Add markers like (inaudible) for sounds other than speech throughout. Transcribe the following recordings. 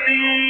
وسهلا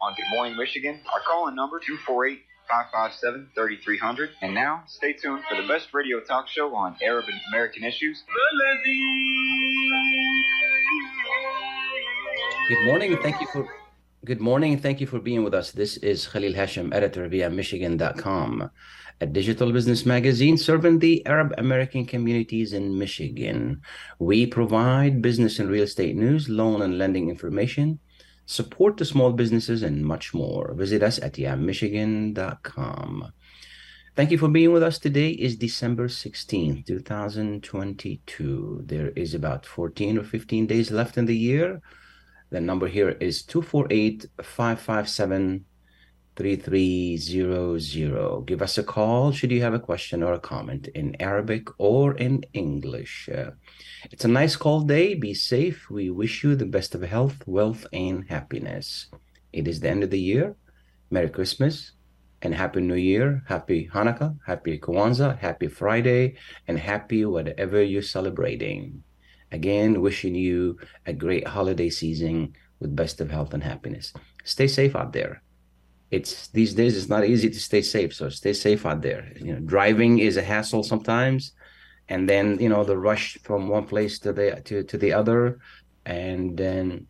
on Good Morning Michigan. Our call-in number 248 557 3300. And now, stay tuned for the best radio talk show on Arab and American issues. Good morning thank you for good morning thank you for being with us. This is Khalil Hashem, editor via Michigan.com, a digital business magazine serving the Arab American communities in Michigan. We provide business and real estate news, loan and lending information, support the small businesses, and much more. Visit us at yammichigan.com. Thank you for being with us. Today is December 16th, 2022. There is about 14 or 15 days left in the year. The number here is 248 557 3300. Give us a call should you have a question or a comment in Arabic or in English. Uh, it's a nice cold day. Be safe. We wish you the best of health, wealth, and happiness. It is the end of the year. Merry Christmas and Happy New Year. Happy Hanukkah, Happy Kwanzaa, Happy Friday, and happy whatever you're celebrating. Again, wishing you a great holiday season with best of health and happiness. Stay safe out there. It's these days it's not easy to stay safe, so stay safe out there. You know, driving is a hassle sometimes, and then you know the rush from one place to the to, to the other, and then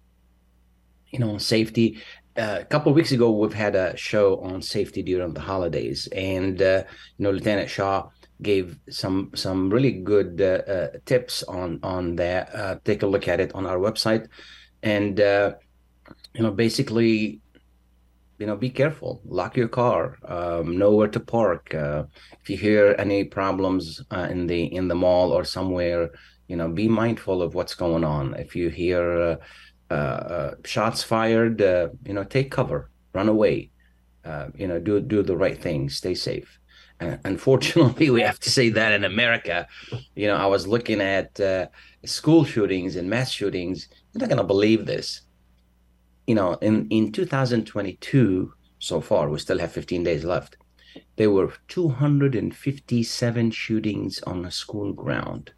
you know safety. Uh, a couple of weeks ago, we've had a show on safety during the holidays, and uh, you know Lieutenant Shaw gave some some really good uh, uh, tips on on that. Uh, take a look at it on our website, and uh, you know basically, you know, be careful. Lock your car. Um, know where to park. Uh, if you hear any problems uh, in the in the mall or somewhere, you know, be mindful of what's going on. If you hear uh, shots fired, you know, take cover. Run away. you know, do do the right thing. Stay safe unfortunately (laughs) we have to say that in america you know i was looking at uh, school shootings and mass shootings you're not going to believe this you know in in 2022 so far we still have 15 days left there were 257 shootings on a school ground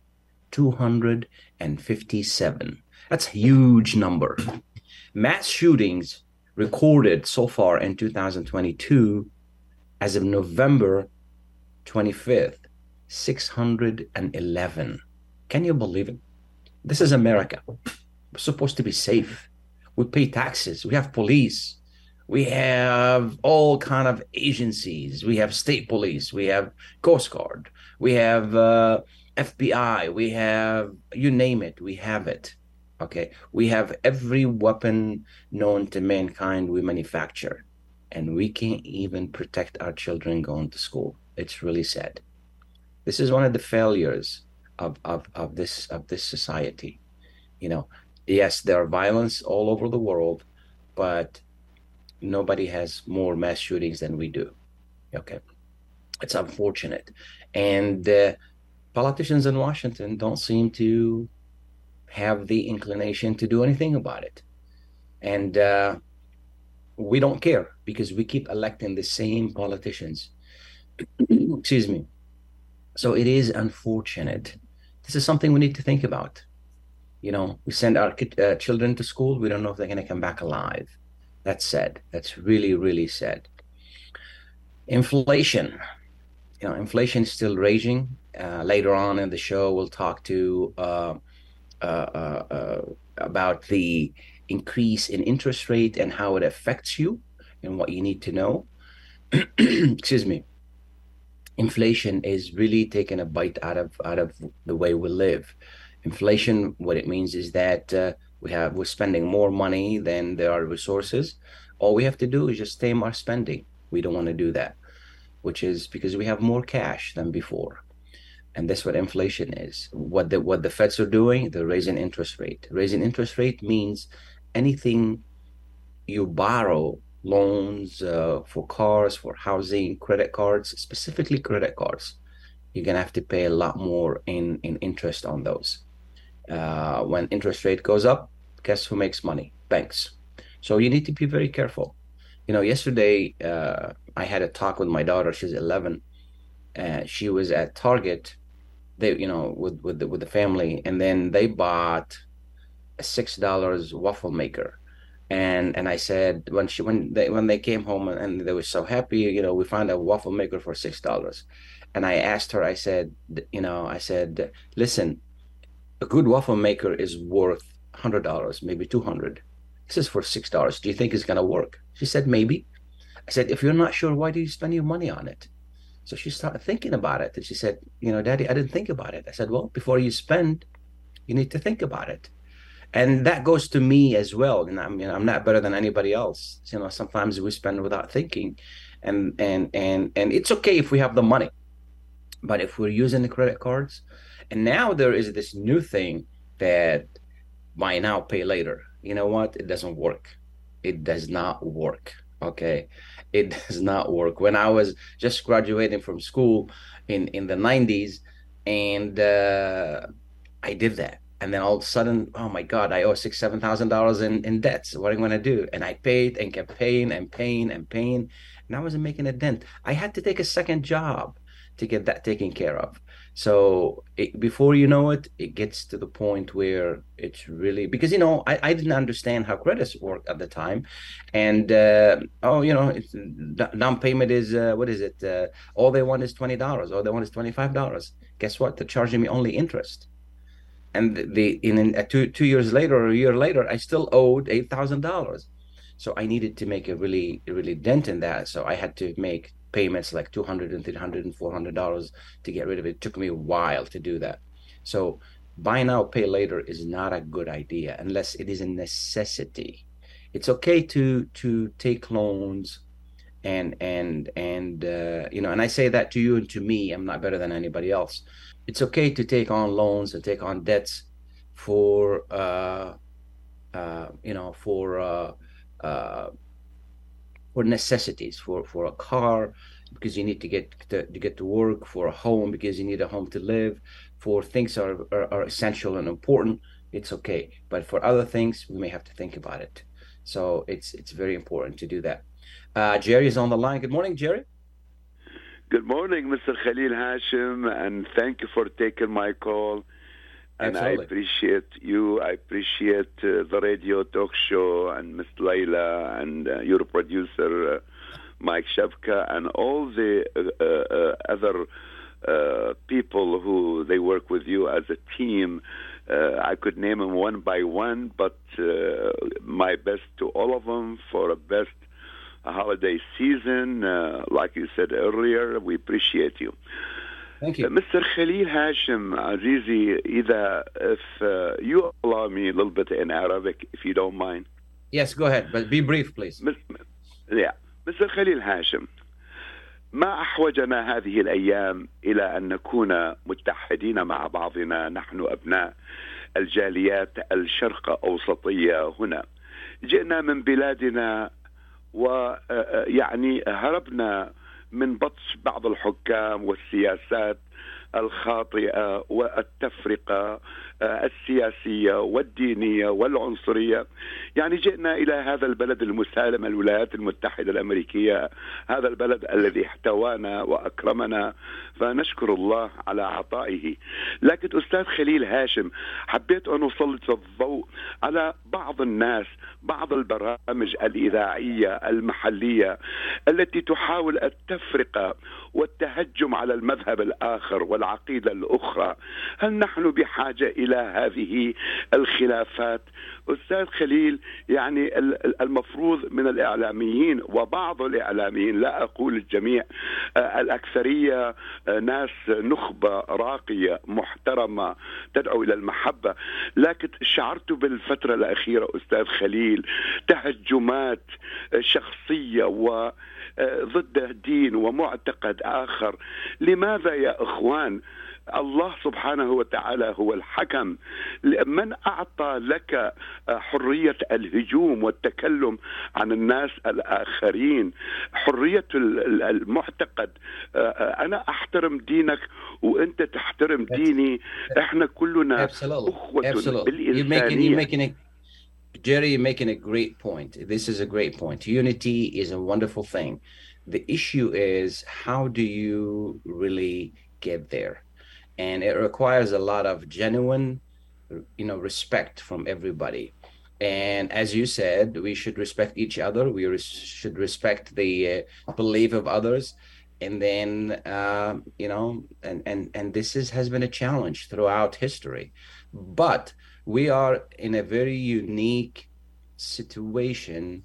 257 that's a huge number mass shootings recorded so far in 2022 as of november 25th, 611. Can you believe it? This is America. We're supposed to be safe. We pay taxes. We have police. We have all kind of agencies. We have state police. We have Coast Guard. We have uh, FBI. We have you name it. We have it. Okay. We have every weapon known to mankind. We manufacture, and we can't even protect our children going to school it's really sad. This is one of the failures of, of, of this of this society. You know, yes, there are violence all over the world, but nobody has more mass shootings than we do. Okay, it's unfortunate, and uh, politicians in Washington don't seem to have the inclination to do anything about it, and uh, we don't care because we keep electing the same politicians (clears throat) excuse me. So it is unfortunate. This is something we need to think about. You know, we send our uh, children to school. We don't know if they're going to come back alive. That's sad. That's really, really sad. Inflation. You know, inflation is still raging. Uh, later on in the show, we'll talk to uh, uh, uh about the increase in interest rate and how it affects you and what you need to know. (clears throat) Excuse me inflation is really taking a bite out of out of the way we live. Inflation, what it means is that uh, we have we're spending more money than there are resources. All we have to do is just tame our spending. We don't want to do that which is because we have more cash than before. And that's what inflation is. What the what the feds are doing they're raising interest rate. Raising interest rate means anything you borrow loans uh, for cars for housing credit cards specifically credit cards you're going to have to pay a lot more in in interest on those uh, when interest rate goes up guess who makes money? Banks. So you need to be very careful. You know yesterday uh, i had a talk with my daughter. She's 11 and she was at target they you know with with the, with the family and then they bought a six dollars waffle maker. And and i said when she when they when they came home and they were so happy you know we found a waffle maker for six dollars. And i asked her i said you know i said listen a good waffle maker is worth hundred dollars maybe 200 this is for six dollars do you think it's going to work she said maybe i said if you're not sure why do you spend your money on it so she started thinking about it and she said, You know, Daddy, I didn't think about it. I said, Well, before you spend, you need to think about it. And that goes to me as well. And I'm, you know, I'm not better than anybody else. You know, sometimes we spend without thinking. And and and and it's okay if we have the money. But if we're using the credit cards, and now there is this new thing that buy now, pay later. You know what? It doesn't work. It does not work. Okay it (laughs) does not work. When I was just graduating from school in in the 90s, and uh, I did that, and then all of a sudden, oh my God, I owe six seven thousand dollars in in debts. What am I going to do? And I paid and kept paying and paying and paying, and I wasn't making a dent. I had to take a second job to get that taken care of. So it, before you know it, it gets to the point where it's really because you know I, I didn't understand how credits work at the time, and uh, oh you know it's, down payment is uh, what is it? Uh, all they want is twenty dollars. All they want is twenty five dollars. Guess what? They're charging me only interest, and the in, in uh, two two years later or a year later, I still owed eight thousand dollars. So I needed to make a really really dent in that. So I had to make payments like 200 and 300 and 400 dollars to get rid of it. it took me a while to do that. So buy now pay later is not a good idea unless it is a necessity. It's okay to to take loans and and and uh, you know and i say that to you and to me. I'm not better than anybody else. It's okay to take on loans and take on debts for uh, uh, you know for uh, uh, for necessities for for a car because you need to get to, to, get to work for a home because you need a home to live for things are, are, are essential and important it's okay. But for other things we may have to think about it. So it's it's very important to do that. Uh, jerry is on the line. Good morning jerry. Good morning mr khalil hashim and thank you for taking my call and Absolutely. I appreciate you. I appreciate uh, the radio talk show and Miss Layla and uh, your producer uh, Mike Shevka, and all the uh, uh, other uh, people who they work with you as a team. I could name them one by one, but my best to all of them for a best holiday season. like you said earlier, we appreciate you. Thank you. Mr. Khalil Hashim Azizi, either if uh, you allow me a little bit in Arabic, if you don't mind. Yes, go ahead, but be brief, please. Yeah. Mr. Khalil Hashim, ما أحوجنا هذه الأيام إلى أن نكون متحدين مع بعضنا نحن أبناء الجاليات الشرق أوسطية هنا جئنا من بلادنا ويعني هربنا من بطش بعض الحكام والسياسات الخاطئة والتفرقة. آه، السياسية والدينية والعنصرية. يعني جئنا إلى هذا البلد المسالم الولايات المتحدة الأمريكية هذا البلد الذي احتوانا وأكرمنا فنشكر الله على عطائه. لكن أستاذ خليل هاشم حبيت أن أسلط الضوء على بعض الناس بعض البرامج الإذاعية المحلية التي تحاول التفرقه والتهجم على المذهب الآخر والعقيدة الأخرى. هل نحن بحاجة إلى هذه الخلافات؟ أستاذ خليل يعني المفروض من الإعلاميين وبعض الإعلاميين لا أقول الجميع آه، الأكثرية آه، ناس نخبة راقية محترمة تدعو إلى المحبة. لكن شعرت بالفترة الأخيرة أستاذ خليل تهجمات شخصية و ضد دين ومعتقد آخر. لماذا يا إخوان؟ الله سبحانه وتعالى هو الحكم. من أعطى لك حرية الهجوم والتكلم عن الناس الآخرين؟ حرية المعتقد. أنا أحترم دينك وأنت تحترم ديني. إحنا كلنا أخوة بالإنسانية. Jerry, you're making a great point. This is a great point. Unity is a wonderful thing. The issue is how do you really get there? and it requires a lot of genuine you know respect from everybody and as you said we should respect each other we res- should respect the uh, belief of others and then uh, you know and and and this is has been a challenge throughout history but we are in a very unique situation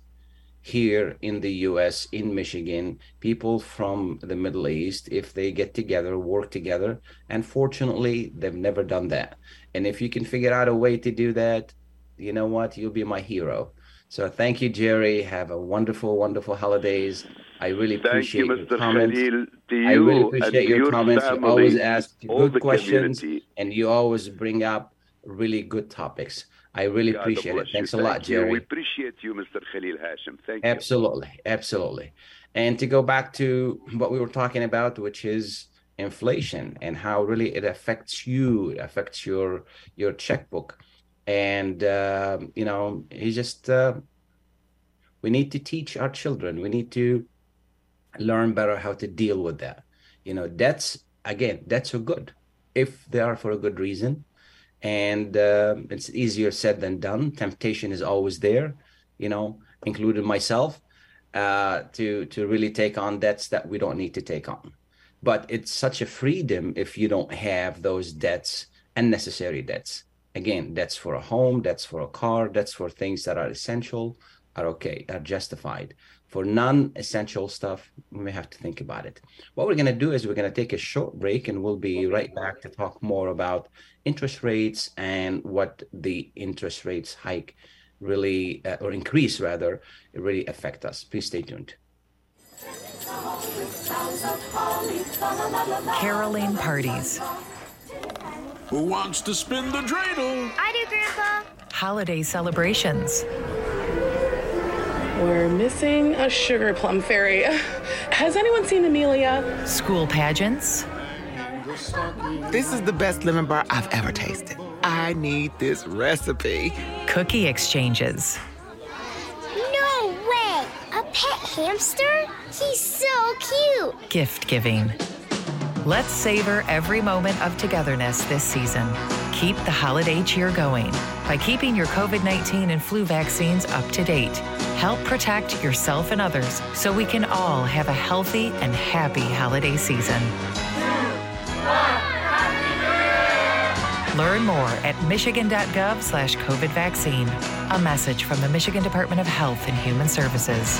here in the US, in Michigan, people from the Middle East, if they get together, work together. And fortunately, they've never done that. And if you can figure out a way to do that, you know what? You'll be my hero. So thank you, Jerry. Have a wonderful, wonderful holidays. I really appreciate you, your comments. you I really appreciate your, your comments. Family, you always ask good questions, community. and you always bring up really good topics. I really God appreciate it. Thanks you. a lot, Thank you. We appreciate you, Mr. Khalil Hashim. Thank you. Absolutely, absolutely. And to go back to what we were talking about, which is inflation and how really it affects you, it affects your your checkbook, and uh, you know, he just uh, we need to teach our children. We need to learn better how to deal with that. You know, debts again, debts are good if they are for a good reason and uh, it's easier said than done. Temptation is always there, you know, including myself, uh, to to really take on debts that we don't need to take on. But it's such a freedom if you don't have those debts, unnecessary debts. Again, debts for a home, debts for a car, debts for things that are essential, are okay, are justified. For non-essential stuff, we may have to think about it. What we're going to do is we're going to take a short break, and we'll be right back to talk more about interest rates and what the interest rates hike really uh, or increase rather really affect us please stay tuned Caroling parties, Who wants to spin the dreidel? I do, Grandpa. holiday celebrations, We're missing a sugar plum fairy. (laughs) Has anyone seen Amelia? school pageants, This is the best lemon bar I've ever tasted. I need this recipe. cookie exchanges, No way! A pet hamster? He's so cute. gift giving. Let's savor every moment of togetherness this season. Keep the holiday cheer going by keeping your COVID 19 and flu vaccines up to date. Help protect yourself and others so we can all have a healthy and happy holiday season. Learn more at michigan.gov slash COVID vaccine. A message from the Michigan Department of Health and Human Services.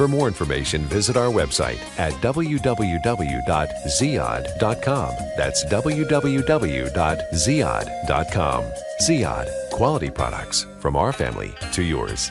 For more information, visit our website at www.ziad.com. That's www.ziad.com. Ziad, quality products from our family to yours.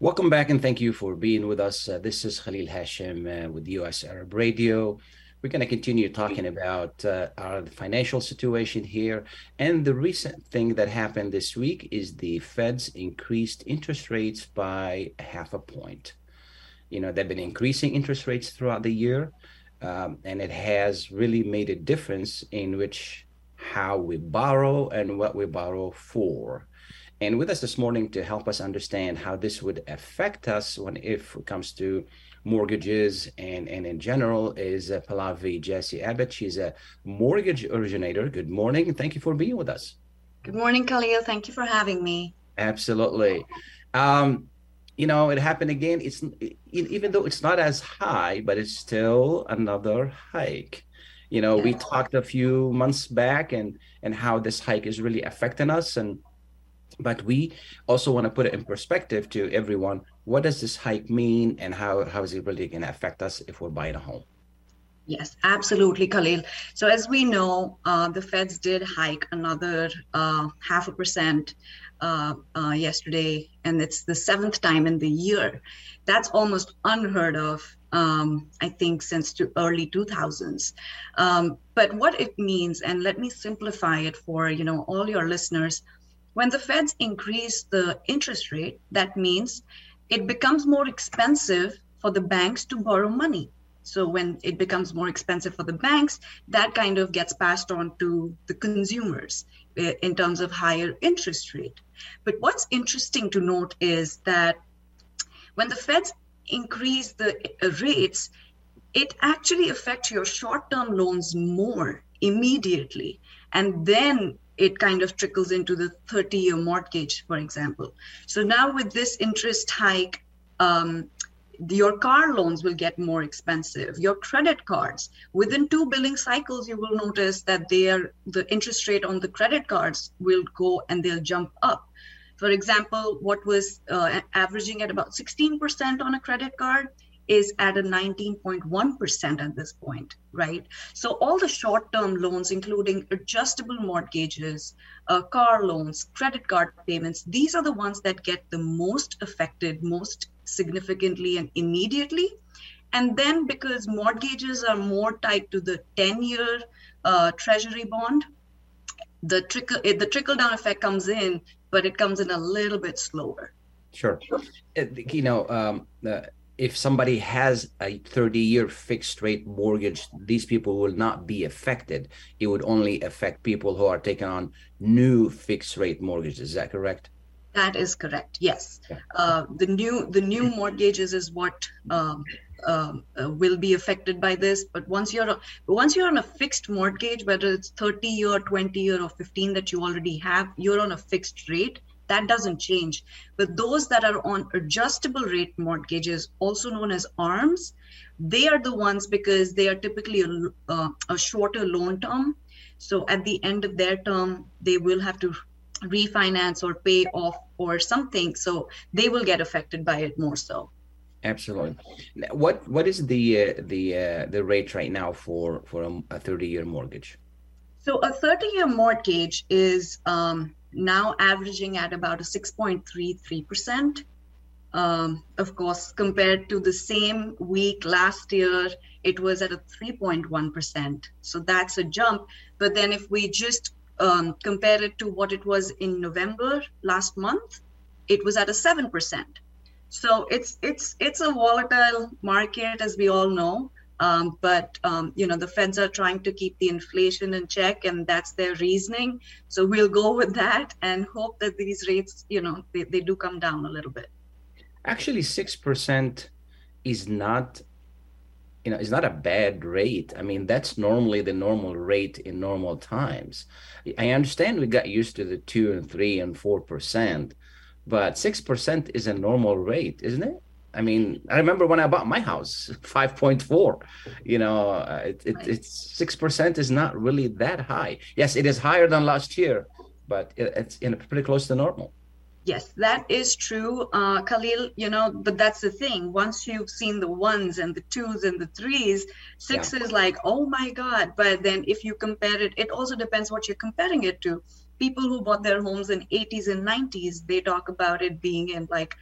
Welcome back and thank you for being with us. Uh, this is Khalil Hashim uh, with US Arab Radio. We're going to continue talking about uh, our financial situation here. And the recent thing that happened this week is the Feds increased interest rates by half a point. You know, they've been increasing interest rates throughout the year, um, and it has really made a difference in which how we borrow and what we borrow for. And with us this morning to help us understand how this would affect us when if it comes to mortgages and, and in general is uh, Pallavi Jesse Abbott. She's a mortgage originator. Good morning. Thank you for being with us. Good morning, Khalil. Thank you for having me. Absolutely. Um, you know, it happened again. It's even though it's not as high, but it's still another hike. You know, yeah. we talked a few months back and and how this hike is really affecting us and but we also want to put it in perspective to everyone what does this hike mean and how, how is it really going to affect us if we're buying a home Yes, absolutely, Khalil. So, as we know, uh, the feds did hike another uh, half a percent uh, uh yesterday, and it's the seventh time in the year. That's almost unheard of, um, I think, since the early 2000s. Um, but what it means, and let me simplify it for you know all your listeners when the feds increase the interest rate, that means it becomes more expensive for the banks to borrow money. So when it becomes more expensive for the banks, that kind of gets passed on to the consumers eh, in terms of higher interest rate. But what's interesting to note is that when the feds increase the eh, rates, it actually affects your short-term loans more immediately. And then it kind of trickles into the 30 year mortgage, for example. So now with this interest hike, um, your car loans will get more expensive. Your credit cards, within two billing cycles, you will notice that they are, the interest rate on the credit cards will go and they'll jump up. For example, what was uh, averaging at about 16% on a credit card is at a 19.1% at this point, right? So all the short-term loans, including adjustable mortgages, uh, car loans, credit card payments, these are the ones that get the most affected most significantly and immediately. And then because mortgages are more tied to the 10-year uh, treasury bond, the trickle the trickle down effect comes in, but it comes in a little bit slower. Sure, you know, um, uh, if somebody has a 30 year fixed rate mortgage, these people will not be affected. It would only affect people who are taking on new fixed rate mortgages. Is that correct? That is correct. Yes, yeah. uh, the new the new mortgages is what um, um, uh, will be affected by this. But once you're once you're on a fixed mortgage, whether it's 30 year, 20 year, or 15 that you already have, you're on a fixed rate that doesn't change. But those that are on adjustable rate mortgages, also known as ARMs, they are the ones because they are typically a, uh, a shorter loan term. So at the end of their term, they will have to refinance or pay off or something. So they will get affected by it more so. Absolutely. What what is the uh, the uh, the rate right now for for a, a 30 year mortgage? So a 30-year mortgage is um, now averaging at about a 6.33%. Um, of course, compared to the same week last year, it was at a 3.1%. So that's a jump. But then if we just um, compare it to what it was in November last month, it was at a 7%. So it's it's it's a volatile market, as we all know. Um, but um, you know the Feds are trying to keep the inflation in check, and that's their reasoning. So we'll go with that and hope that these rates, you know, they, they do come down a little bit. Actually, six percent is not, you know, is not a bad rate. I mean, that's normally the normal rate in normal times. I understand we got used to the two and three and four percent, but six percent is a normal rate, isn't it? I mean, I remember when I bought my house, five point four. You know, uh, it, it, it's six percent is not really that high. Yes, it is higher than last year, but it, it's in pretty close to normal. Yes, that is true, uh, Khalil. You know, but that's the thing. Once you've seen the ones and the twos and the threes, six is like, oh my God. But then if you compare it, it also depends what you're comparing it to. People who bought their homes in 80s and 90s, they talk about it being in like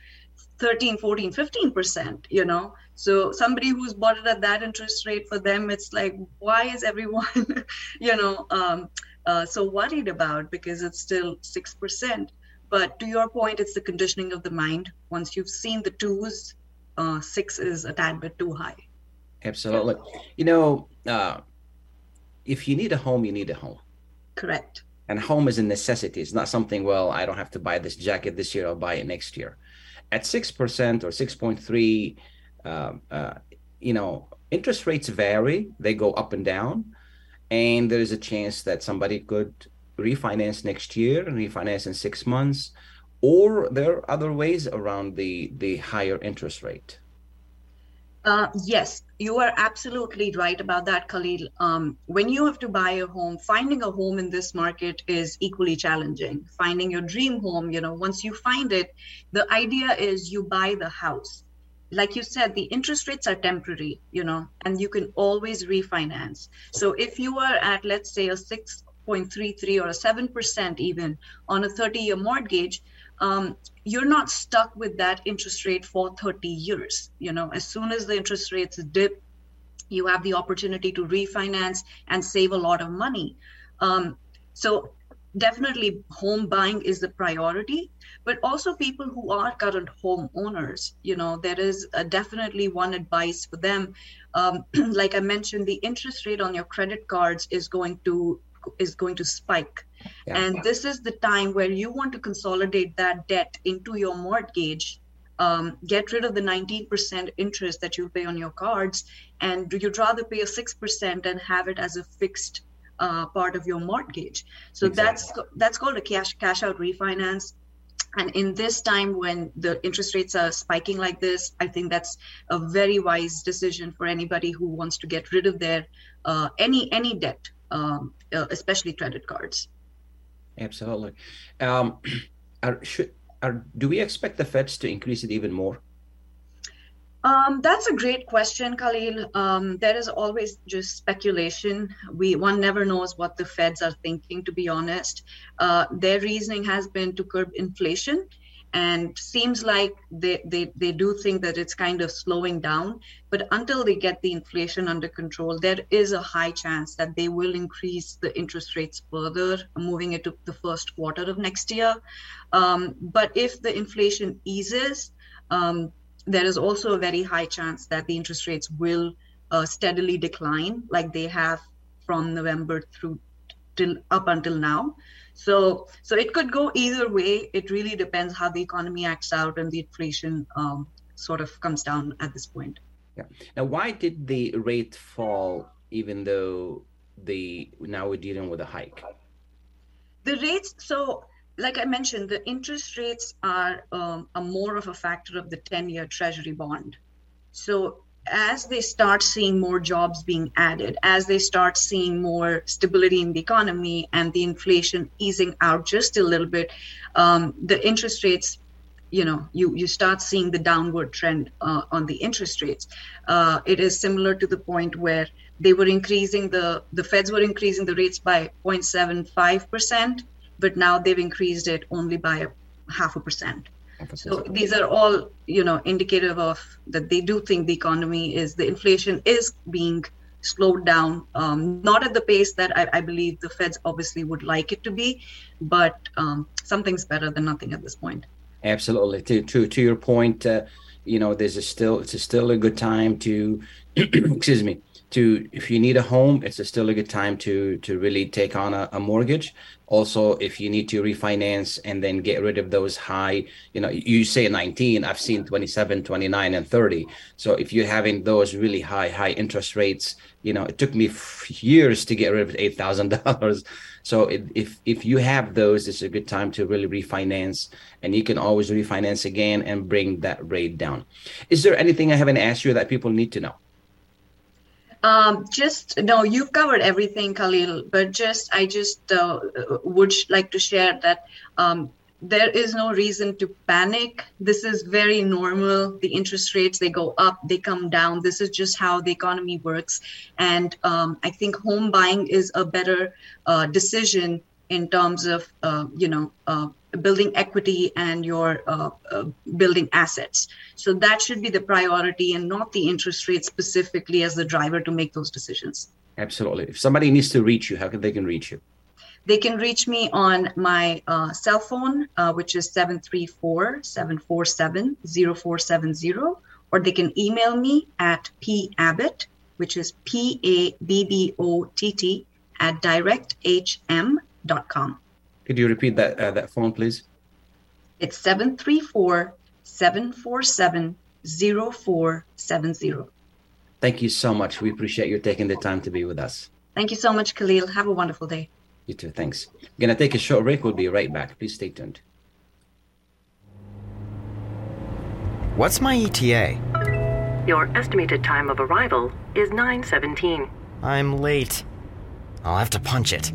13 14 15% you know so somebody who's bought it at that interest rate for them it's like why is everyone (laughs) you know um, uh, so worried about because it's still 6% but to your point it's the conditioning of the mind once you've seen the twos uh, six is a tad bit too high Absolutely. You know, uh, if you need a home, you need a home. correct And home is a necessity. It's not something, well, I don't have to buy this jacket this year, I'll buy it next year. At 6% or 6.3, um, uh, you know, interest rates vary, they go up and down. And there is a chance that somebody could refinance next year and refinance in six months. Or there are other ways around the, the higher interest rate. Uh, yes, you are absolutely right about that, Khalil. Um, when you have to buy a home, finding a home in this market is equally challenging. Finding your dream home, you know, once you find it, the idea is you buy the house. Like you said, the interest rates are temporary, you know, and you can always refinance. So if you are at, let's say, a 6.33 or a 7% even on a 30 year mortgage, um, you're not stuck with that interest rate for 30 years. You know, as soon as the interest rates dip, you have the opportunity to refinance and save a lot of money. Um, so definitely home buying is the priority but also people who are current homeowners you know there is definitely one advice for them um, (clears throat) like i mentioned the interest rate on your credit cards is going to is going to spike Yeah. and this is the time where you want to consolidate that debt into your mortgage um, get rid of the 19% interest that you pay on your cards and you'd rather pay a 6% and have it as a fixed uh, part of your mortgage? So that's that's called a cash cash out refinance. And in this time when the interest rates are spiking like this i think that's a very wise decision for anybody who wants to get rid of their uh, any any debt um, uh, especially credit cards Absolutely. Um, (clears throat) are, should, are, do we expect the feds to increase it even more? Um, that's a great question, Khalil. Um, there is always just speculation. We one never knows what the Feds are thinking. To be honest, uh, their reasoning has been to curb inflation, and seems like they, they they do think that it's kind of slowing down. But until they get the inflation under control, there is a high chance that they will increase the interest rates further, moving it to the first quarter of next year. Um, but if the inflation eases, um, there is also a very high chance that the interest rates will uh, steadily decline like they have from november through till up until now so so it could go either way it really depends how the economy acts out and the inflation um, sort of comes down at this point Yeah. Now, why did the rate fall even though the now we're dealing with a hike? the rates so like i mentioned the interest rates are um, a more of a factor of the 10 year treasury bond so as they start seeing more jobs being added as they start seeing more stability in the economy and the inflation easing out just a little bit um, the interest rates you know you you start seeing the downward trend uh, on the interest rates. Uh, it is similar to the point where they were increasing the the feds were increasing the rates by 0.75% but now they've increased it only by a half a percent so these are all you know indicative of that they do think the economy is the inflation is being slowed down um, not at the pace that I, I, believe the feds obviously would like it to be but um, something's better than nothing at this point. Absolutely. To to, to your point uh, you know there's a still it's a still a good time to (clears throat) excuse me to if you need a home it's a still a good time to to really take on a, a, mortgage. Also if you need to refinance and then get rid of those high you know you say 19 i've seen 27 29 and 30 so if you're having those really high high interest rates you know it took me years to get rid of $8000 (laughs) so if if you have those it's a good time to really refinance and you can always refinance again and bring that rate down. Is there anything i haven't asked you that people need to know um, just no, you've covered everything, Khalil. But just I just uh, would like to share that um, there is no reason to panic. This is very normal. The interest rates they go up, they come down. This is just how the economy works. And um, I think home buying is a better uh, decision in terms of uh, you know uh, building equity and your uh, uh, building assets. So that should be the priority and not the interest rate specifically as the driver to make those decisions. Absolutely. If somebody needs to reach you, how can they can reach you? They can reach me on my uh, cell phone, uh, which is 734-747-0470, or they can email me at pabbott, which is P-A-B-B-O-T-T, at directhm.com. Could you repeat that uh, that phone, please? It's 734 747 0470. Thank you so much. We appreciate you taking the time to be with us. Thank you so much, Khalil. Have a wonderful day. You too. Thanks. I'm going to take a short break. We'll be right back. Please stay tuned. What's my ETA? Your estimated time of arrival is 9:17. I'm late. I'll have to punch it.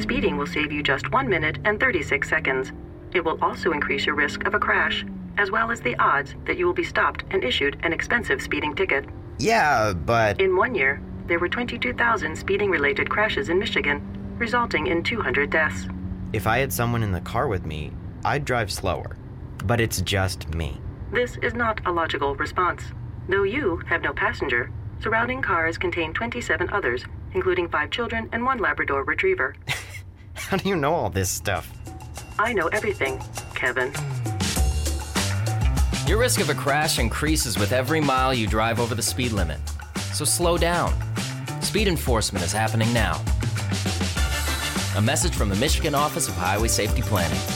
Speeding will save you just 1 minute and 36 seconds. It will also increase your risk of a crash, as well as the odds that you will be stopped and issued an expensive speeding ticket. Yeah, but. In one year, there were 22,000 speeding related crashes in Michigan, resulting in 200 deaths. If I had someone in the car with me, I'd drive slower. But it's just me. This is not a logical response. Though you have no passenger, surrounding cars contain 27 others, including five children and one Labrador retriever. (laughs) How do you know all this stuff? I know everything, Kevin. Your risk of a crash increases with every mile you drive over the speed limit. So slow down. Speed enforcement is happening now. A message from the Michigan Office of Highway Safety Planning.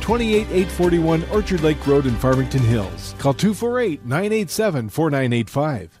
28841 Orchard Lake Road in Farmington Hills. Call 248 987 4985.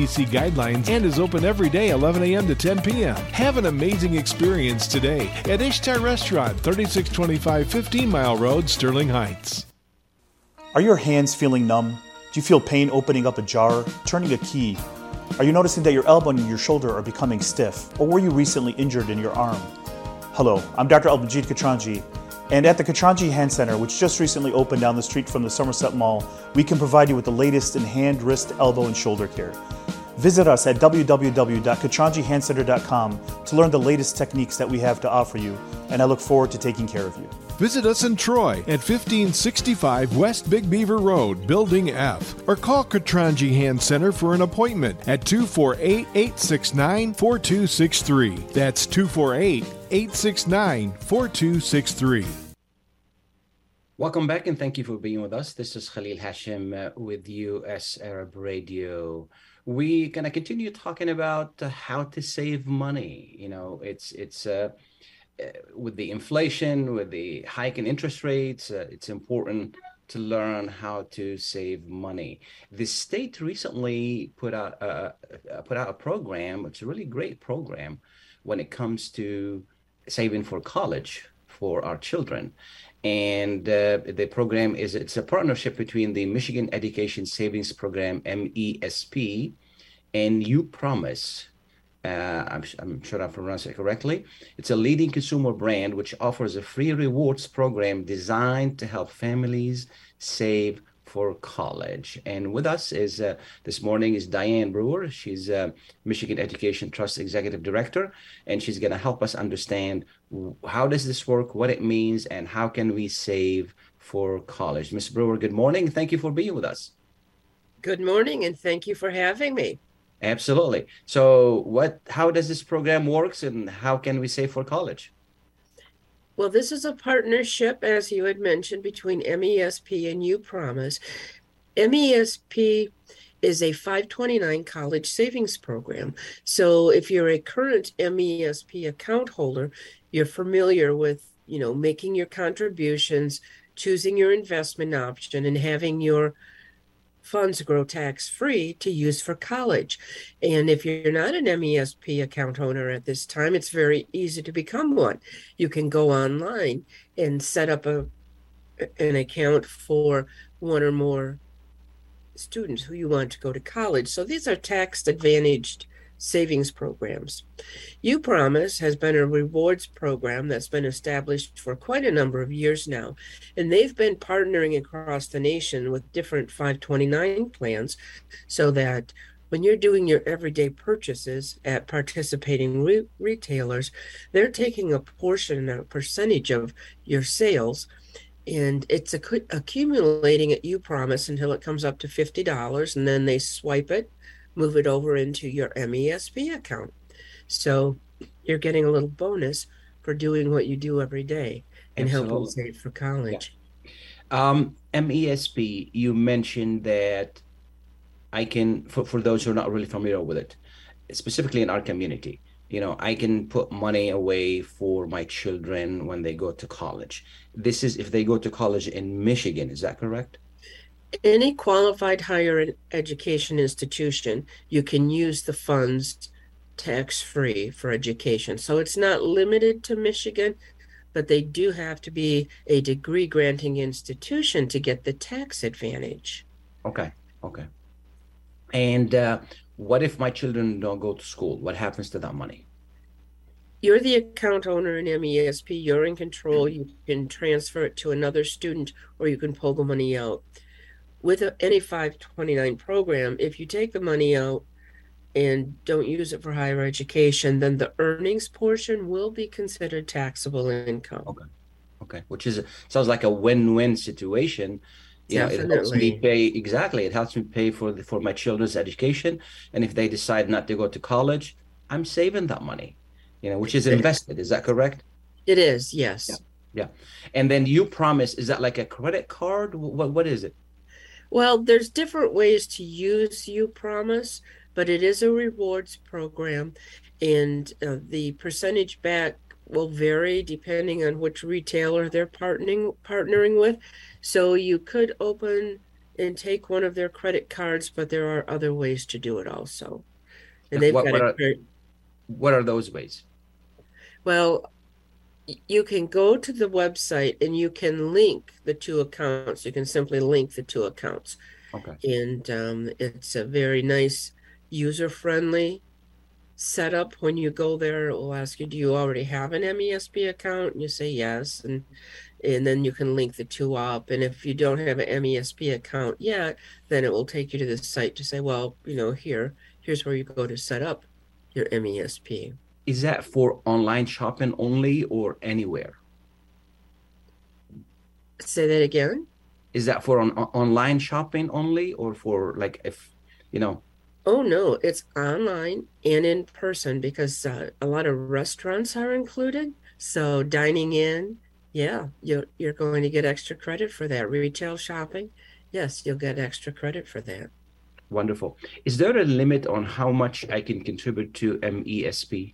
CDC guidelines and is open every day 11 a.m. to 10 p.m. Have an amazing experience today at Ishtar Restaurant, 3625 15 Mile Road, Sterling Heights. Are your hands feeling numb? Do you feel pain opening up a jar, turning a key? Are you noticing that your elbow and your shoulder are becoming stiff? Or were you recently injured in your arm? Hello, I'm Dr. Albanjit Katranji, and at the Katranji Hand Center, which just recently opened down the street from the Somerset Mall, we can provide you with the latest in hand, wrist, elbow, and shoulder care. Visit us at www.katranjihandcenter.com to learn the latest techniques that we have to offer you, and I look forward to taking care of you. Visit us in Troy at 1565 West Big Beaver Road, Building F, or call Katranji Hand Center for an appointment at 248 869 4263. That's 248 869 4263. Welcome back and thank you for being with us. This is Khalil Hashim uh, with US Arab Radio. We're going to continue talking about uh, how to save money. You know, it's it's uh, uh, with the inflation, with the hike in interest rates, it's important to learn how to save money. The state recently put out uh, put out a program. It's a really great program when it comes to saving for college for our children. And uh, the program is it's a partnership between the Michigan Education Savings Program MESP and Upromise. Uh, I'm, I'm sure I pronounced it correctly. It's a leading consumer brand which offers a free rewards program designed to help families save for college. And with us is uh, this morning is Diane Brewer. She's uh, Michigan Education Trust Executive Director, and she's going to help us understand how does this work, what it means, and how can we save for college. Ms. Brewer, good morning. Thank you for being with us. Good morning, and thank you for having me. Absolutely. So, what? How does this program works, and how can we save for college? Well, this is a partnership, as you had mentioned, between MESP and Upromise. MESP is a 529 college savings program. So if you're a current MESP account holder, you're familiar with, you know, making your contributions, choosing your investment option and having your funds grow tax free to use for college. And if you're not an MESP account owner at this time, it's very easy to become one. You can go online and set up a an account for one or more students who you want to go to college. So these are tax advantaged savings programs. Upromise has been a rewards program that's been established for quite a number of years now, and they've been partnering across the nation with different 529 plans so that when you're doing your everyday purchases at participating re- retailers, they're taking a portion, a percentage of your sales and it's ac- accumulating at Upromise until it comes up to $50 and then they swipe it move it over into your MESP account. So you're getting a little bonus for doing what you do every day and Absolutely. helping save for college. Yeah. Um, MESP, you mentioned that I can, for, for those who are not really familiar with it, specifically in our community, you know, I can put money away for my children when they go to college. This is if they go to college in Michigan, is that correct? Any qualified higher education institution, you can use the funds tax free for education. So it's not limited to Michigan, but they do have to be a degree granting institution to get the tax advantage. Okay. Okay. And uh, what if my children don't go to school? What happens to that money? You're the account owner in MESP. You're in control. You can transfer it to another student or you can pull the money out with a, any 529 program, if you take the money out and don't use it for higher education, then the earnings portion will be considered taxable income. Okay. Okay. Which is sounds like a win-win situation. You know, it helps me pay exactly. It helps me pay for the, for my children's education, and if they decide not to go to college, I'm saving that money. You know, which is invested. Is that correct? It is. Yes. Yeah. yeah. And then Upromise. Is that like a credit card? What What is it? Well, there's different ways to use Upromise, but it is a rewards program, and uh, the percentage back will vary depending on which retailer they're partnering partnering with. So you could open and take one of their credit cards, but there are other ways to do it also. And they've what, got what, a are, what are those ways? Well, you can go to the website and you can link the two accounts. You can simply link the two accounts. Okay. And um, it's a very nice, user friendly setup. When you go there, it will ask you, Do you already have an MESP account? And you say yes. And and then you can link the two up. And if you don't have an MESP account yet, then it will take you to the site to say, Well, you know, here, here's where you go to set up your MESP. Is that for online shopping only or anywhere? Say that again. Is that for on, on- online shopping only or for like if you know? Oh no, it's online and in person because uh, a lot of restaurants are included. So dining in, yeah, you're you're going to get extra credit for that. Retail shopping, yes, you'll get extra credit for that. Wonderful. Is there a limit on how much I can contribute to MESP?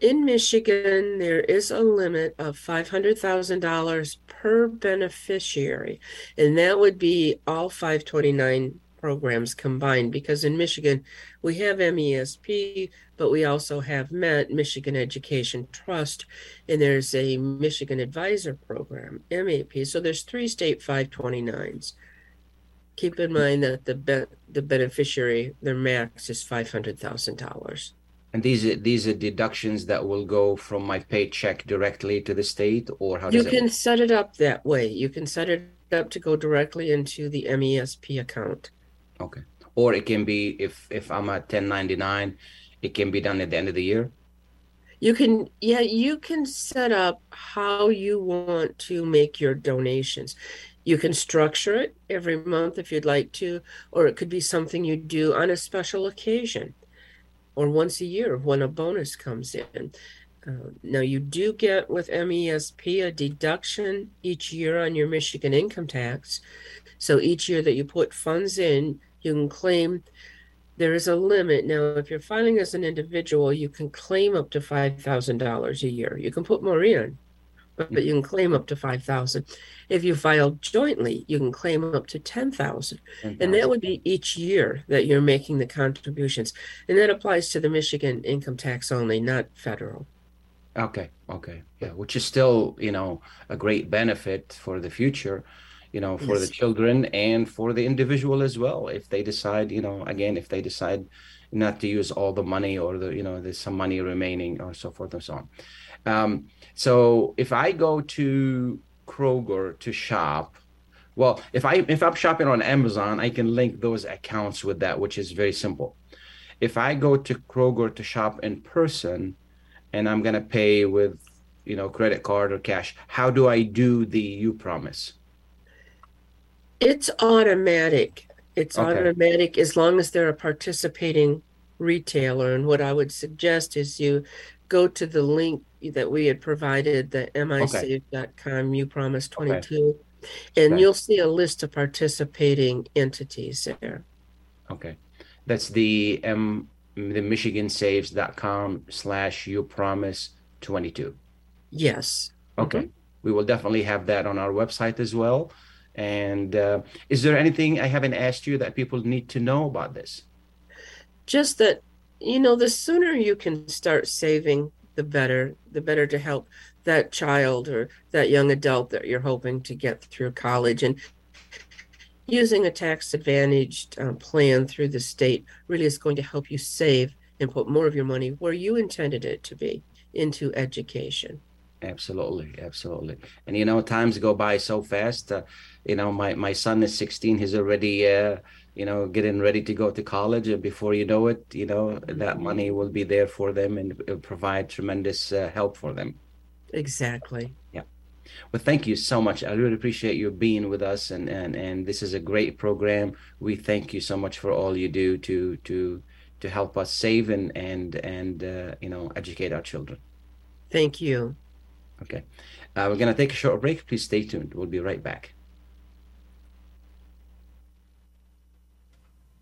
In Michigan, there is a limit of $500,000 per beneficiary, and that would be all 529 programs combined because in Michigan, we have MESP, but we also have MET, Michigan Education Trust, and there's a Michigan Advisor Program, MAP. So there's three state 529s. Keep in mind that the be- the beneficiary, their max is $500,000. And these are these are deductions that will go from my paycheck directly to the state, or how You does it? can set it up that way. You can set it up to go directly into the MESP account. Okay. Or it can be if if I'm at 1099, it can be done at the end of the year. You can, yeah, you can set up how you want to make your donations. You can structure it every month if you'd like to, or it could be something you do on a special occasion or once a year when a bonus comes in. Uh, now, you do get with MESP a deduction each year on your Michigan income tax. So each year that you put funds in, you can claim there is a limit. Now, if you're filing as an individual, you can claim up to $5,000 a year. You can put more in, but, but you can claim up to 5000 If you file jointly, you can claim up to 10000 And that would be each year that you're making the contributions. And that applies to the Michigan income tax only, not federal. Okay, okay, yeah, which is still, you know, a great benefit for the future, you know, for the children and for the individual as well. If they decide, you know, again, if they decide not to use all the money or the, you know, there's some money remaining or so forth and so on. Um, so if I go to Kroger to shop, well, if I if I'm shopping on Amazon, I can link those accounts with that, which is very simple. If I go to Kroger to shop in person, and I'm gonna pay with you know credit card or cash, how do I do the Upromise? It's automatic. It's Okay. automatic as long as they're a participating retailer. And what I would suggest is you go to the link that we had provided, the misave.com, Upromise 22, and Okay. you'll see a list of participating entities there. Okay, that's the um the michigansaves.com slash Upromise 22. Yes. Okay, we will definitely have that on our website as well. And uh, is there anything I haven't asked you that people need to know about this? Just that, you know, the sooner you can start saving, the better, the better to help that child or that young adult that you're hoping to get through college. And using a tax advantaged um, plan through the state really is going to help you save and put more of your money where you intended it to be into education. Absolutely, absolutely. And you know, times go by so fast. Uh, you know, my my son is 16. He's already uh, you know, getting ready to go to college. And before you know it, you know, that money will be there for them and it'll provide tremendous uh, help for them. Exactly. Yeah. Well, thank you so much. I really appreciate you being with us, and and and this is a great program. We thank you so much for all you do to to to help us save and and and uh, you know educate our children. Thank you. Okay, uh, we're gonna take a short break. Please stay tuned. We'll be right back.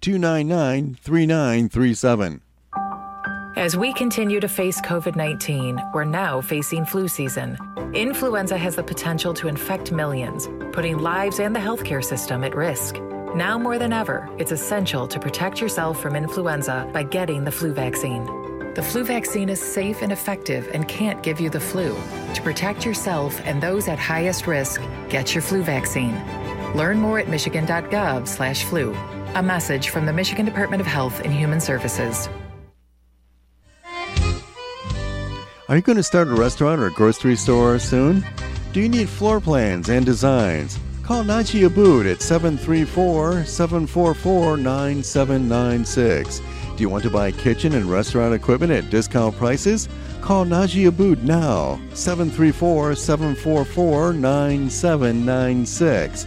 299 3937. As we continue to face COVID 19, we're now facing flu season. Influenza has the potential to infect millions, putting lives and the healthcare system at risk. Now more than ever, it's essential to protect yourself from influenza by getting the flu vaccine. The flu vaccine is safe and effective and can't give you the flu. To protect yourself and those at highest risk, get your flu vaccine. Learn more at michigan.gov/flu. A message from the Michigan Department of Health and Human Services. Are you going to start a restaurant or a grocery store soon? Do you need floor plans and designs? Call Najee Abood at 734 744 9796. Do you want to buy kitchen and restaurant equipment at discount prices? Call Najee Abood now, 734 744 9796.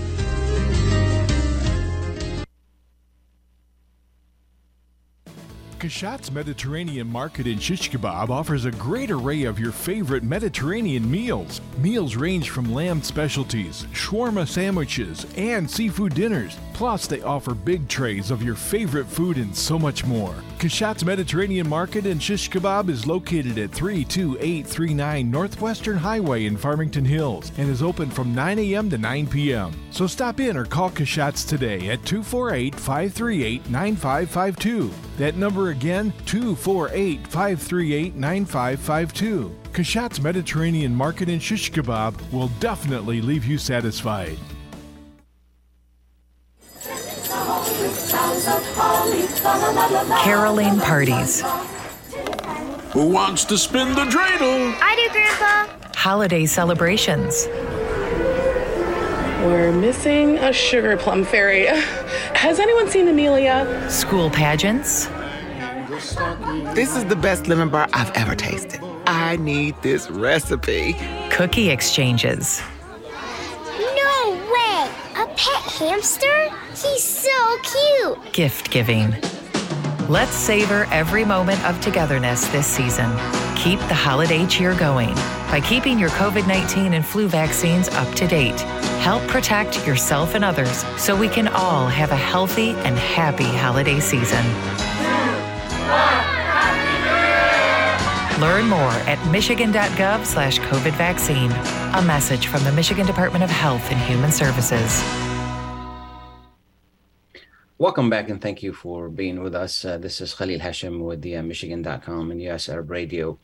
Kashat's Mediterranean Market in Shish Kebab offers a great array of your favorite Mediterranean meals. Meals range from lamb specialties, shawarma sandwiches, and seafood dinners. Plus, they offer big trays of your favorite food and so much more. Kashat's Mediterranean Market and Shish Kebab is located at 32839 Northwestern Highway in Farmington Hills and is open from 9 a.m. to 9 p.m. So stop in or call Kashat's today at 248 538 9552. That number again, 248 538 9552. Kashat's Mediterranean Market and Shish Kebab will definitely leave you satisfied. Caroling parties, Who wants to spin the dreidel? I do, Grandpa. holiday celebrations, We're missing a sugar plum fairy. (laughs) Has anyone seen Amelia? school pageants, This is the best lemon bar I've ever tasted. I need this recipe. cookie exchanges, No way! A pet hamster? He's so cute! gift giving. Let's savor every moment of togetherness this season. Keep the holiday cheer going by keeping your COVID 19 and flu vaccines up to date. Help protect yourself and others so we can all have a healthy and happy holiday season. Learn more at michigan.gov slash COVID vaccine. A message from the Michigan Department of Health and Human Services. Welcome back and thank you for being with us. Uh, this is Khalil Hashim with the uh, Michigan.com and US Arab Radio.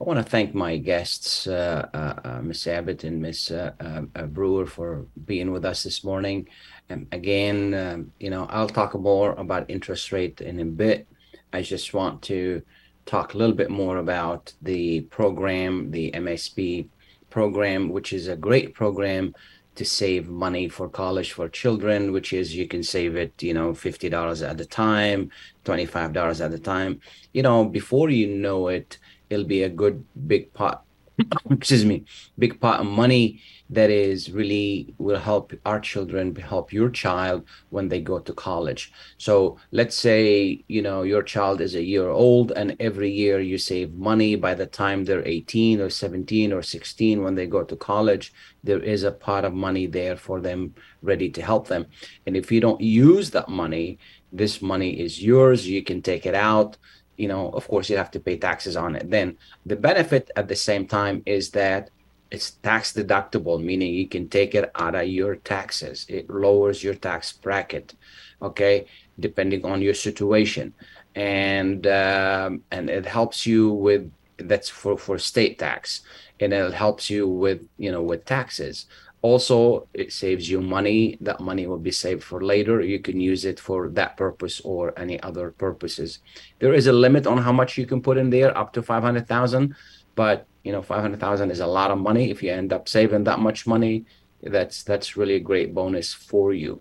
I want to thank my guests, uh, uh, uh, Ms. Abbott and Ms. Uh, uh, Brewer, for being with us this morning. And again, um, you know, I'll talk more about interest rate in a bit. I just want to talk a little bit more about the program, the MSP program, which is a great program to save money for college for children, which is you can save it, you know, $50 at a time, $25 at a time. You know, before you know it, it'll be a good big pot, (coughs) excuse me, big pot of money that is really will help our children, help your child when they go to college. So let's say, you know, your child is a year old and every year you save money by the time they're 18 or 17 or 16 when they go to college, there is a pot of money there for them ready to help them. And if you don't use that money, this money is yours. You can take it out you know, of course, you have to pay taxes on it. Then the benefit at the same time is that it's tax deductible, meaning you can take it out of your taxes. It lowers your tax bracket, okay, depending on your situation, and um, and it helps you with that's for for state tax, and it helps you with you know with taxes. Also, it saves you money. That money will be saved for later. You can use it for that purpose or any other purposes. There is a limit on how much you can put in there, up to 500,000, but you know, 500,000 is a lot of money. If you end up saving that much money, that's that's really a great bonus for you.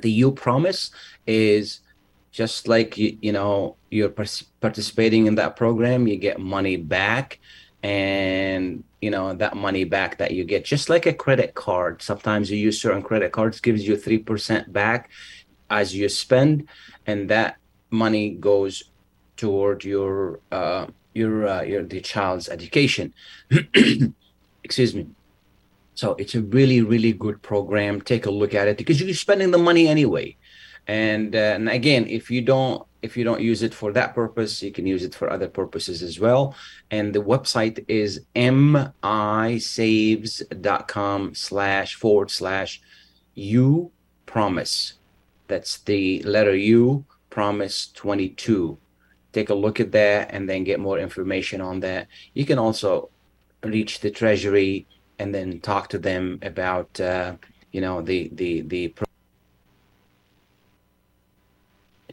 The Upromise is just like you, you know you're participating in that program you get money back and you know that money back that you get. Just like a credit card sometimes you use certain credit cards gives you 3% back as you spend and that money goes toward your uh your uh, your the child's education. (clears throat) Excuse me. So it's a really really good program. Take a look at it because you're spending the money anyway. And, uh, and again if you don't if you don't use it for that purpose you can use it for other purposes as well. And the website is misaves.com slash forward slash you promise. That's the letter u promise 22 take a look at that and then get more information on that. You can also reach the treasury and then talk to them about uh, you know the the the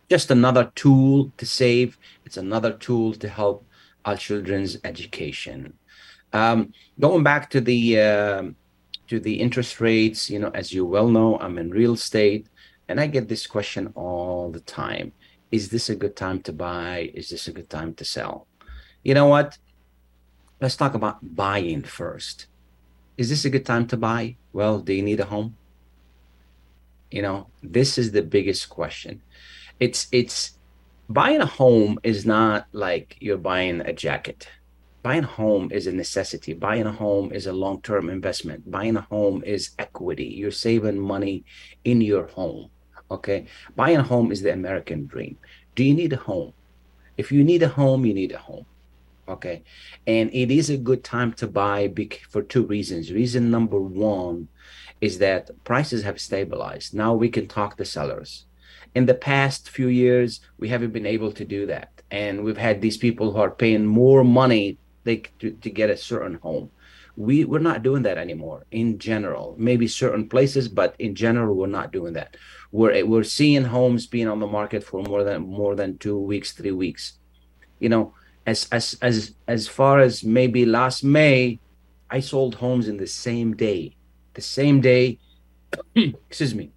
just another tool to save. It's another tool to help our children's education. Um, going back to the uh, to the interest rates, you know, as you well know, I'm in real estate, and I get this question all the time: Is this a good time to buy? Is this a good time to sell? You know what? Let's talk about buying first. Is this a good time to buy? Well, do you need a home? You know, this is the biggest question it's it's buying a home is not like you're buying a jacket. Buying a home is a necessity. Buying a home is a long-term investment. Buying a home is equity. You're saving money in your home okay? Buying a home is the american dream. Do you need a home? If you need a home you need a home okay? And it is a good time to buy for two reasons. Reason number one is that prices have stabilized. Now we can talk to sellers in the past few years we haven't been able to do that. And we've had these people who are paying more money they, to, to get a certain home. We we're not doing that anymore in general. Maybe certain places but in general we're not doing that. We're we're seeing homes being on the market for more than more than two weeks three weeks. You know as as as as far as maybe last may i sold homes in the same day. The same day (coughs) excuse me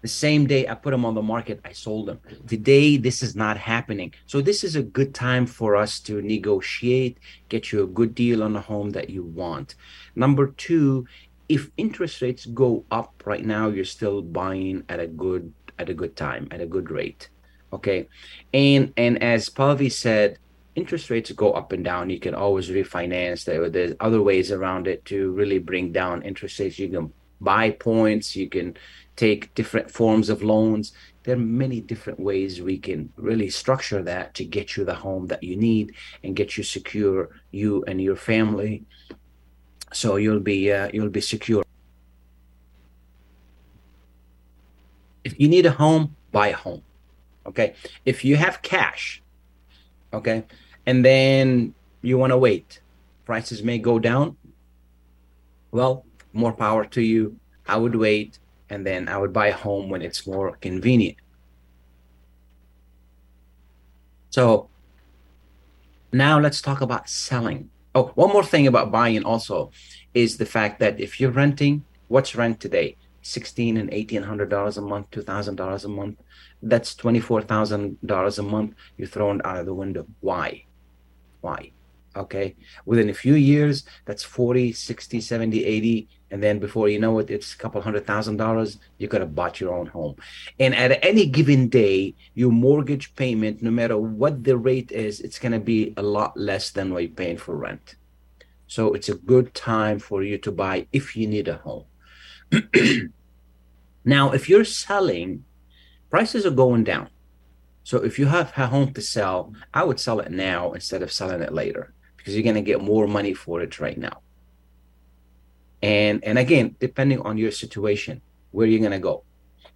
the same day I put them on the market, I sold them. Today, this is not happening. So, this is a good time for us to negotiate, get you a good deal on a home that you want. Number two, if interest rates go up right now, you're still buying at a good at a good time, at a good rate. Okay. And and as Pallavi said, interest rates go up and down. You can always refinance. There, there's other ways around it to really bring down interest rates. You can buy points, you can take different forms of loans. There are many different ways we can really structure that to get you the home that you need and get you secure, you and your family. So you'll be uh, you'll be secure. If you need a home, buy a home. Okay. If you have cash, okay, and then you want to wait, prices may go down. Well, more power to you. I would wait and then I would buy a home when it's more convenient. So now let's talk about selling. Oh, one more thing about buying also is the fact that if you're renting, what's rent today? Sixteen and eighteen hundred dollars a month, two thousand dollars a month. That's twenty four thousand dollars a month you're thrown out of the window. Why? Why? Okay. Within a few years, that's 40, 60, 70, 80 and then before you know it it's a couple hundred thousand dollars you could have bought your own home. And at any given day your mortgage payment no matter what the rate is it's going to be a lot less than what you're paying for rent. So it's a good time for you to buy if you need a home. (clears throat) Now if you're selling prices are going down. So if you have a home to sell i would sell it now instead of selling it later because you're going to get more money for it right now and and again depending on your situation where you're going to go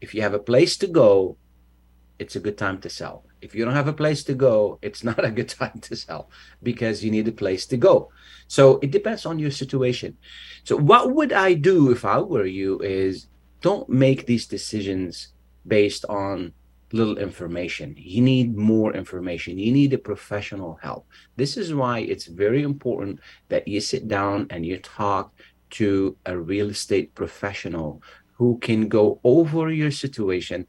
if you have a place to go it's a good time to sell. If you don't have a place to go, it's (laughs) not a good time to sell because you need a place to go. So it depends on your situation. So what would I do if I were you is don't make these decisions based on little information. You need more information. You need a professional help. This is why it's very important that you sit down and you talk to a real estate professional who can go over your situation,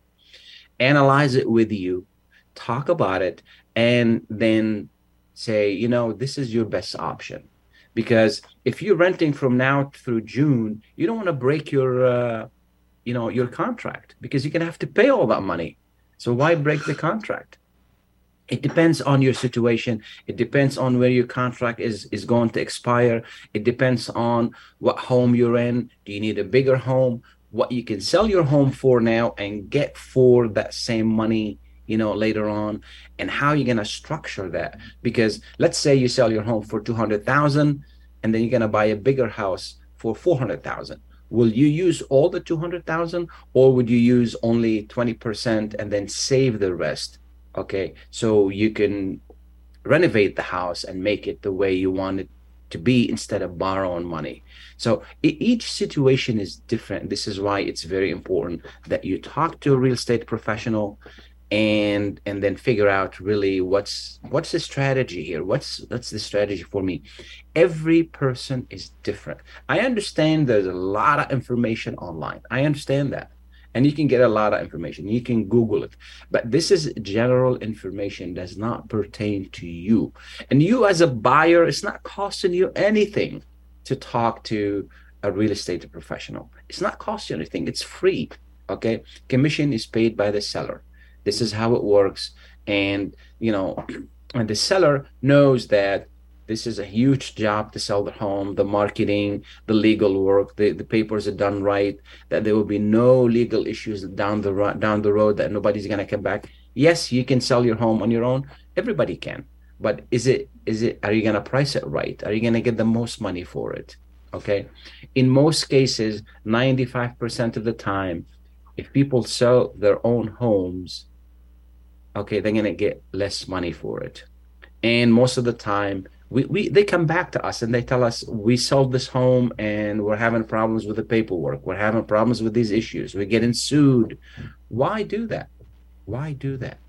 analyze it with you, talk about it, and then say, you know, this is your best option. Because if you're renting from now through June, you don't want to break your, uh, you know, your contract because you're gonna have to pay all that money. So why break the contract? It depends on your situation. It depends on where your contract is is going to expire. It depends on what home you're in. Do you need a bigger home? What you can sell your home for now and get for that same money you know later on and how you're going to structure that because let's say you sell your home for 200,000 and then you're going to buy a bigger house for 400,000 will you use all the 200,000 or would you use only 20% and then save the rest? Okay so you can renovate the house and make it the way you want it to be instead of borrowing money. So each situation is different. This is why it's very important that you talk to a real estate professional and and then figure out really what's what's the strategy here? What's what's the strategy for me? Every person is different. I understand there's a lot of information online. I understand that. And you can get a lot of information. You can google it. But this is general information does not pertain to you. And you as a buyer it's not costing you anything to talk to a real estate professional. It's not costing you anything. It's free okay? Commission is paid by the seller this is how it works. And you know (clears throat) and the seller knows that this is a huge job to sell the home the marketing the legal work the, the papers are done right that there will be no legal issues down the road down the road that nobody's going to come back. Yes you can sell your home on your own. Everybody can. But is it is it are you going to price it right? Are you going to get the most money for it? Okay? In most cases 95% of the time if people sell their own homes okay, they're gonna get less money for it. And most of the time, we, we they come back to us and they tell us we sold this home and we're having problems with the paperwork. We're having problems with these issues. We're getting sued. Why do that? Why do that?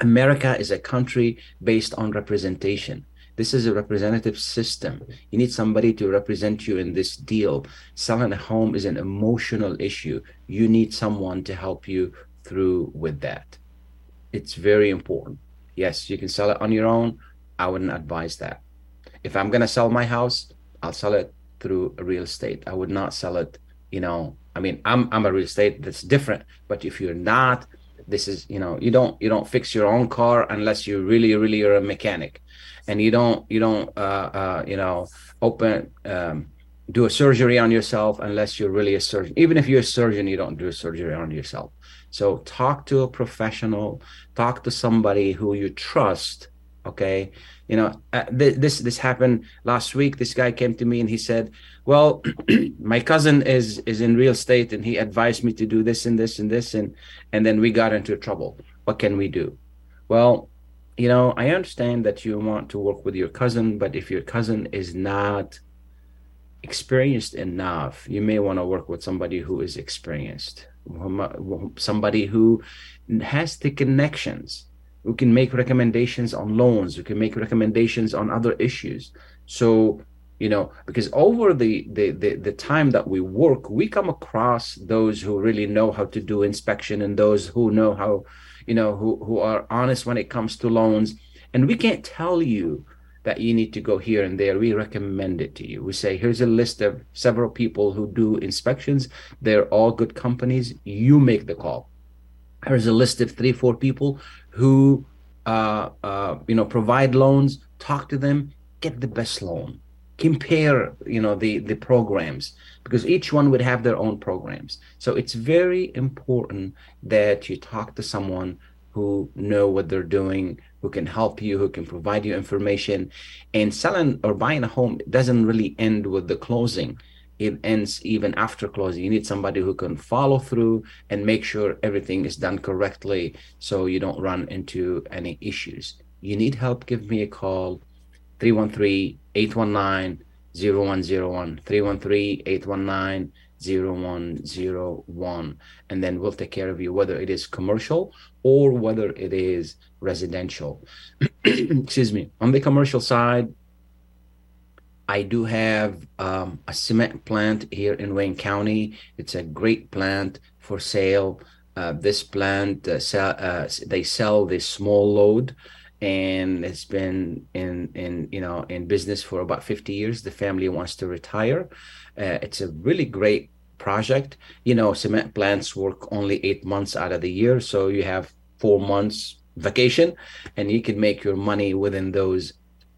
America is a country based on representation. This is a representative system. You need somebody to represent you in this deal. Selling a home is an emotional issue. You need someone to help you through with that it's very important. Yes, you can sell it on your own. I wouldn't advise that. If I'm gonna sell my house, I'll sell it through real estate. I would not sell it, you know. I mean, I'm I'm a real estate that's different. But if you're not, this is you know, you don't you don't fix your own car unless you really really are a mechanic, and you don't you don't uh, uh, you know open um, do a surgery on yourself unless you're really a surgeon. Even if you're a surgeon, you don't do a surgery on yourself. So talk to a professional, talk to somebody who you trust. Okay, you know uh, th- this this happened last week. This guy came to me and he said, "Well, (clears throat) my cousin is is in real estate and he advised me to do this and this and this and and then we got into trouble. What can we do?" Well, you know, I understand that you want to work with your cousin, but if your cousin is not experienced enough, you may want to work with somebody who is experienced somebody who has the connections who can make recommendations on loans who can make recommendations on other issues. So you know because over the, the the the, time that we work we come across those who really know how to do inspection and those who know how you know who who are honest when it comes to loans. And we can't tell you that you need to go here and there, we recommend it to you. We say, here's a list of several people who do inspections. They're all good companies. You make the call. Here's a list of three, four people who, uh, uh, you know, provide loans. Talk to them. Get the best loan. Compare, you know, the the programs because each one would have their own programs. So it's very important that you talk to someone who know what they're doing who can help you, who can provide you information. And selling or buying a home doesn't really end with the closing. it ends even after closing. You need somebody who can follow through and make sure everything is done correctly so you don't run into any issues. You need help, give me a call 313 819 0101 313 819 0101 and then we'll take care of you whether it is commercial or whether it is residential (clears throat) excuse me on the commercial side I do have um, a cement plant here in Wayne County. It's a great plant for sale. Uh, this plant, uh, sell, uh, they sell this small load, and it's been in in you know in business for about 50 years. The family wants to retire. Uh, it's a really great project. You know, cement plants work only eight months out of the year, so you have four months vacation, and you can make your money within those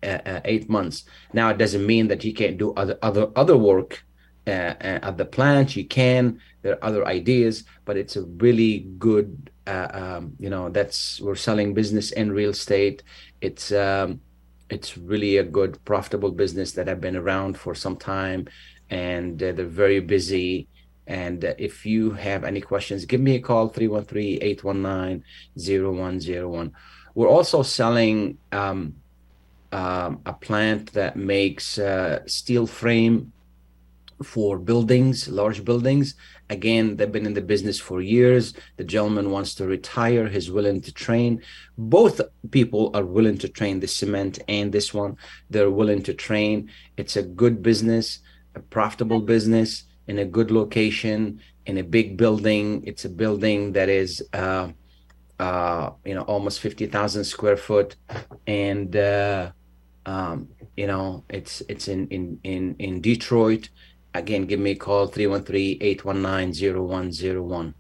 uh, uh, eight months. Now it doesn't mean that you can't do other other other work uh, uh, at the plant. You can. There are other ideas, but it's a really good. Uh, um, you know, that's we're selling business in real estate. It's um, it's really a good profitable business that have been around for some time, and uh, they're very busy. And if you have any questions, give me a call 313 819 0101. We're also selling um, um, a plant that makes uh, steel frame for buildings, large buildings. Again, they've been in the business for years. The gentleman wants to retire. He's willing to train. Both people are willing to train the cement and this one. They're willing to train. It's a good business, a profitable business in a good location, in a big building. It's a building that is, uh, uh, you know, almost 50,000 square foot. And, uh, um, you know, it's it's in in in in Detroit. Again, give me a call 313-819-0101.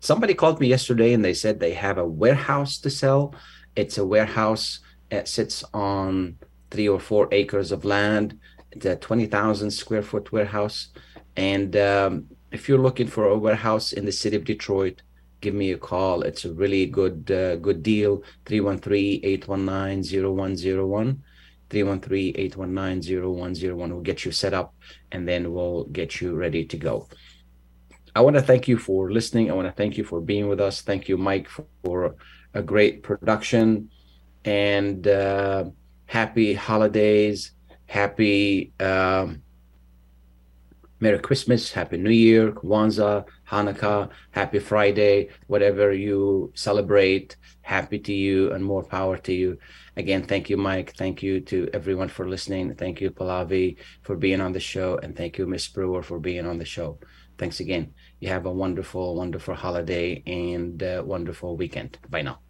Somebody called me yesterday and they said they have a warehouse to sell. It's a warehouse that sits on three or four acres of land. It's a 20,000 square foot warehouse. And um, if you're looking for a warehouse in the city of Detroit, give me a call. It's a really good uh, good deal. 313-819-0101. 313-819-0101 will get you set up and then we'll get you ready to go i want to thank you for listening i want to thank you for being with us thank you mike for a great production and uh, happy holidays happy um, merry christmas happy new year kwanzaa hanukkah happy friday whatever you celebrate happy to you and more power to you Again, thank you, Mike. Thank you to everyone for listening. Thank you, Pallavi, for being on the show. And thank you, Miss Brewer, for being on the show. Thanks again. You have a wonderful, wonderful holiday and uh, wonderful weekend. Bye now.